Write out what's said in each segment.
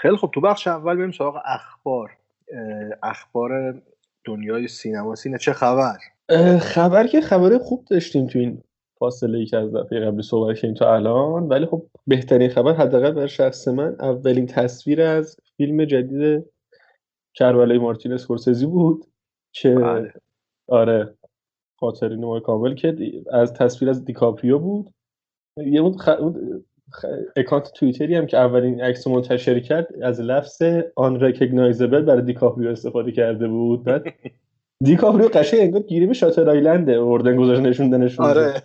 خیلی خب تو بخش اول بریم سراغ اخبار. اخبار دنیای سینما. سینه چه خبر؟ خبر که خبر خوب داشتیم تو این فاصله ای که از دفعه قبلی صحبت کردیم تا الان. ولی خب بهترین خبر حداقل برای شخص من اولین تصویر از فیلم جدید کربلای مارتین اسکورسزی بود که بله. آره خاطرین کامل که از تصویر از دیکاپریو بود. یه اون, خ... اکانت توییتری هم که اولین عکس منتشر کرد از لفظ آن رکگنایزبل برای دیکاپریو استفاده کرده بود. بعد دیکاپریو قشنگ انگار گیریم شاتر آیلنده اردن گذاشت نشوندنشون. آره.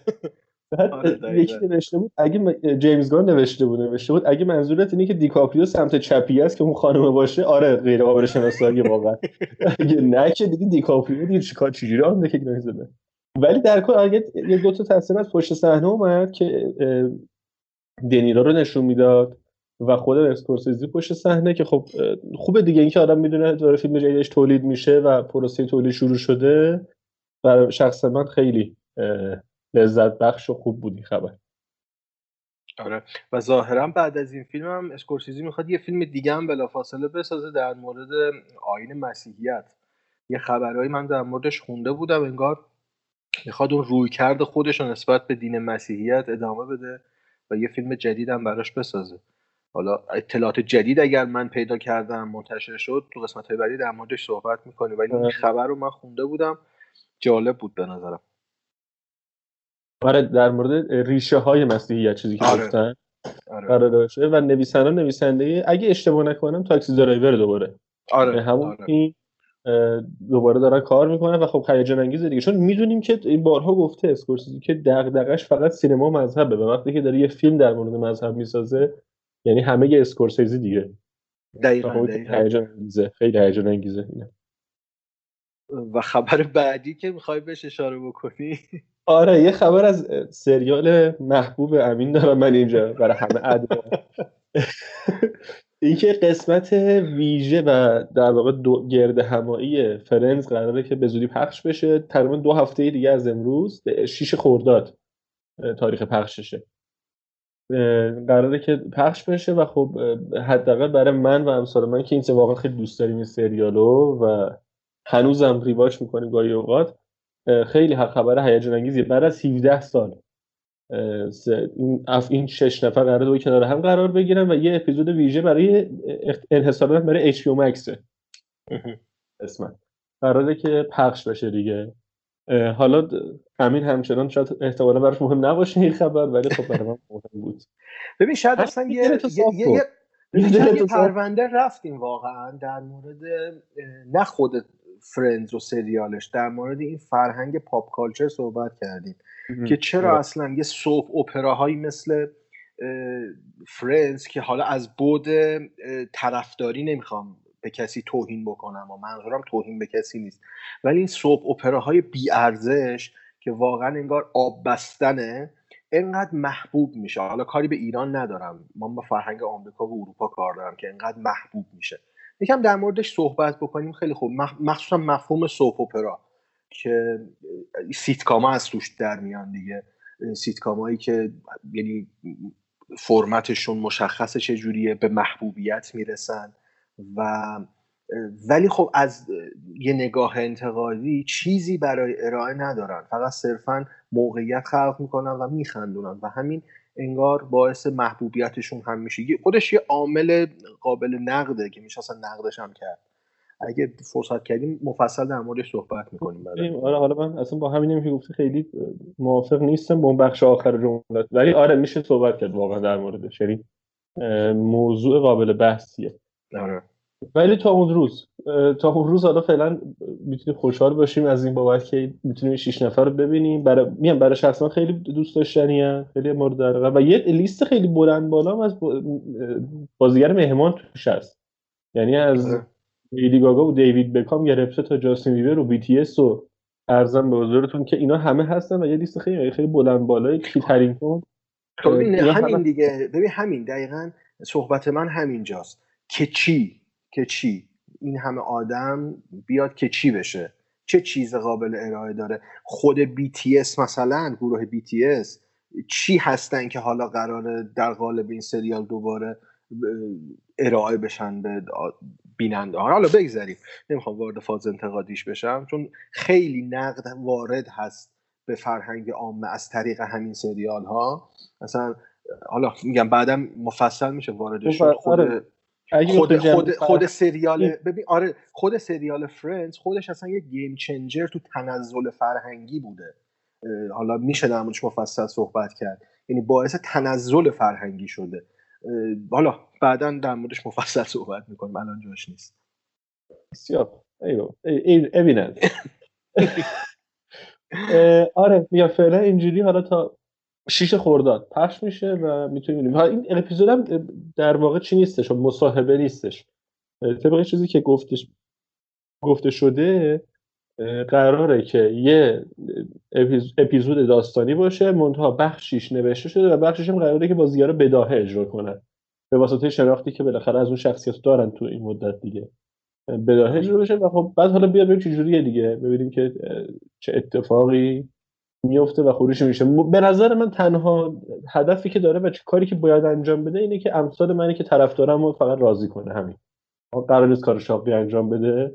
بعد آره یکی نوشته بود اگه جیمز گان نوشته بود نوشته بود اگه منظورت اینه که دیکاپریو سمت چپی است که اون خانم باشه آره غیر قابل شناسایی واقعا. اگه نه که دیگه دیکاپریو دیگه چیکار چجوری آن رکگنایزبل ولی در کل اگه یه دو تا تصویر از پشت صحنه اومد که دنیرا رو نشون می‌داد و خود اسکورسیزی پشت صحنه که خب خوبه دیگه اینکه آدم می‌دونه داره فیلم جدیدش تولید میشه و پروسه تولید شروع شده. برای شخص من خیلی لذت بخش و خوب بود این خبر. آره. و ظاهرا بعد از این فیلم هم اسکورسیزی می‌خواد یه فیلم دیگه هم بلافاصله بسازه در مورد آین مسیحیت. یه خبرهایی من در موردش خونده بودم انگار می‌خواد اون روی کرد خودش رو نسبت به دین مسیحیت ادامه بده. و یه فیلم جدید هم براش بسازه حالا اطلاعات جدید اگر من پیدا کردم منتشر شد تو قسمت های بعدی در موردش صحبت می‌کنیم ولی این آره. خبر رو من خونده بودم جالب بود به نظرم آره در مورد ریشه های مسیحیت چیزی که آره. گفتن آره. قرار و نویسنده نویسنده اگه اشتباه نکنم تاکسی درایور دوباره آره همون آره. این دوباره دارن کار می‌کنن و خب هیجان انگیزه دیگه. چون می‌دونیم که این بارها گفته اسکورسیزی که دغدغش فقط سینما مذهبه و وقتی که داره یه فیلم در مورد مذهب می‌سازه یعنی همه یه اسکورسیزی دیگه. دقیقاً, خب هیجان انگیزه خیلی هیجان انگیزه اینه. و خبر بعدی که می‌خوای بهش اشاره بکنی؟ آره یه خبر از سریال محبوب امین دارم من اینجا برای همه ادوار. اینکه قسمت ویژه و در واقع دو گرد همایی فرنز قراره که به زودی پخش بشه تقریبا دو هفته دیگه از امروز شیش خورداد تاریخ پخششه. قراره که پخش بشه و خب حداقل برای من و امثال من که این واقعا خیلی دوست داریم این سریالو و هنوزم ریواچ می‌کنیم گاهی اوقات خیلی خبر هیجان انگیزیه بعد از 17 سال این این شش نفر قرار دوی کنار هم قرار بگیرن و یه اپیزود ویژه برای انحصارات برای HBO Max. اسمت. قراره که پخش بشه دیگه. حالا همین همچنان شاید احتمالا براش مهم نباشه این خبر ولی خب برای من مهم بود. ببین شاید اصلا یه یه یه پرونده رفتیم واقعا در مورد نه خود فرندز و سریالش در مورد این فرهنگ پاپ کالچر صحبت کردیم که چرا اصلا یه soap opera هایی مثل Friends که حالا از بود طرفداری نمی‌خوام به کسی توهین بکنم و منظورم توهین به کسی نیست. ولی این soap opera های بی ارزش که واقعا انگار آب بستنه انقدر محبوب میشه. حالا کاری به ایران ندارم. من با فرهنگ آمریکا و اروپا کار دارم که انقدر محبوب میشه. یکم در موردش صحبت بکنیم. خیلی خوب. مخصوصا مفهوم soap opera که سیتکاما از توش در میان دیگه. سیتکامایی که یعنی فرمتشون مشخصه چجوریه به محبوبیت می‌رسن و ولی خب از یه نگاه انتقادی چیزی برای ارائه ندارن. فقط صرفا موقعیت خلق می‌کنن و میخندونن و همین انگار باعث محبوبیتشون هم میشه. خودش یه عامل قابل نقده که میشه اصلا نقدش هم کرد. اگه فرصت کردیم مفصل در موردش صحبت می‌کنیم آره حالا من اصلا با همین که گفته خیلی موافق نیستم با اون بخش آخر جملات. ولی آره میشه صحبت کرد واقعا در موردش. یعنی موضوع قابل بحثیه. آره. ولی تا اون روز تا اون روز حالا فعلا می‌تونیم خوشحال باشیم از این بابت که می‌تونیم شش نفر رو ببینیم. برای میام برای شخصا خیلی دوست داشتنی خیلی مورد علاقه و یه لیست خیلی بلند بالا از بازیگر مهمان توش هست. یعنی از آره. لیدی گاگا و دیوید بکام گرفته تا جاستین بیبر و بی تی اس و ارزم به حضورتون که اینا همه هستن و یه لیست خیلی خیلی بلند بالای کیت هرینگتون خب همین دیگه. ببین همین دقیقا صحبت من همینجاست. که چی؟ که چی؟ این همه آدم بیاد که چی بشه؟ چه چیز قابل ارائه داره؟ خود BTS مثلا گروه BTS چی هستن که حالا قراره در قالب این سریال دوباره ارائه بشن به بیننده ها حالا بگذریم. نمی‌خوام وارد فاز انتقادیش بشم چون خیلی نقد وارد هست به فرهنگ عامه از طریق همین سریال ها مثلا حالا میگم بعدم مفصل میشه واردش شد. خود آره. خود خود, خود سریال ببین آره خود سریال فرندز خودش اصلا یه گیم چنجر تو تنزل فرهنگی بوده. حالا میشه در مفصل صحبت کرد. یعنی باعث تنزل فرهنگی شده. حالا بعدا در موردش مفصل صحبت می‌کنیم. الان جاش نیست. بسیار ایویننت آره میگم فعلا اینجوری حالا تا شیش خورداد پخش میشه و می‌تونیم این اپیزود هم در واقع چی نیستش؟ مصاحبه نیستش. طبق چیزی که گفتش گفته شده قراره که یه اپیزود داستانی باشه منتها بخشیش نوشته شده و بخشیش هم قراره که با زیاره بداهه اجرا کنن. به واسطه شناختی که بالاخره از اون شخصیت دارن تو این مدت دیگه. بداهه اجرا بشه و خب بعد حالا بیا ببینیم چجوریه دیگه. ببینیم که چه اتفاقی میفته و خروش میشه. به نظر من تنها هدفی که داره و چه کاری که باید انجام بده اینه که امثال منی که طرفدارم رو فقط راضی کنه همین. قرار نیست کار شاقی انجام بده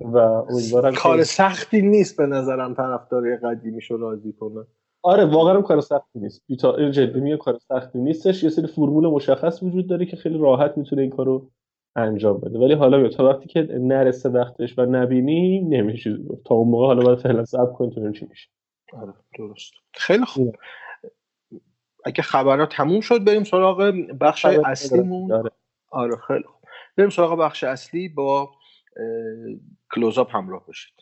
و امیدوارم کار سختی نیست به نظرم طرفدار قدیمیشو راضی کنه. آره واقعا کار سختی نیست. بیتا جدی میگه کار سختی نیستش. یه سری فرمول مشخص وجود داره که خیلی راحت می‌تونه این کارو انجام بده. ولی حالا تا وقتی که نرسه وقتش و نبینی نمیشه. تا اون موقع حالا باید فعلا صبر کنیم چی میشه. آره درست. خیلی خوب. اگه خبرها تموم شد بریم سراغ بخش اصلیمون. آره. آره خیلی خوب. بریم سراغ بخش اصلی با کلوزاپ همراه باشید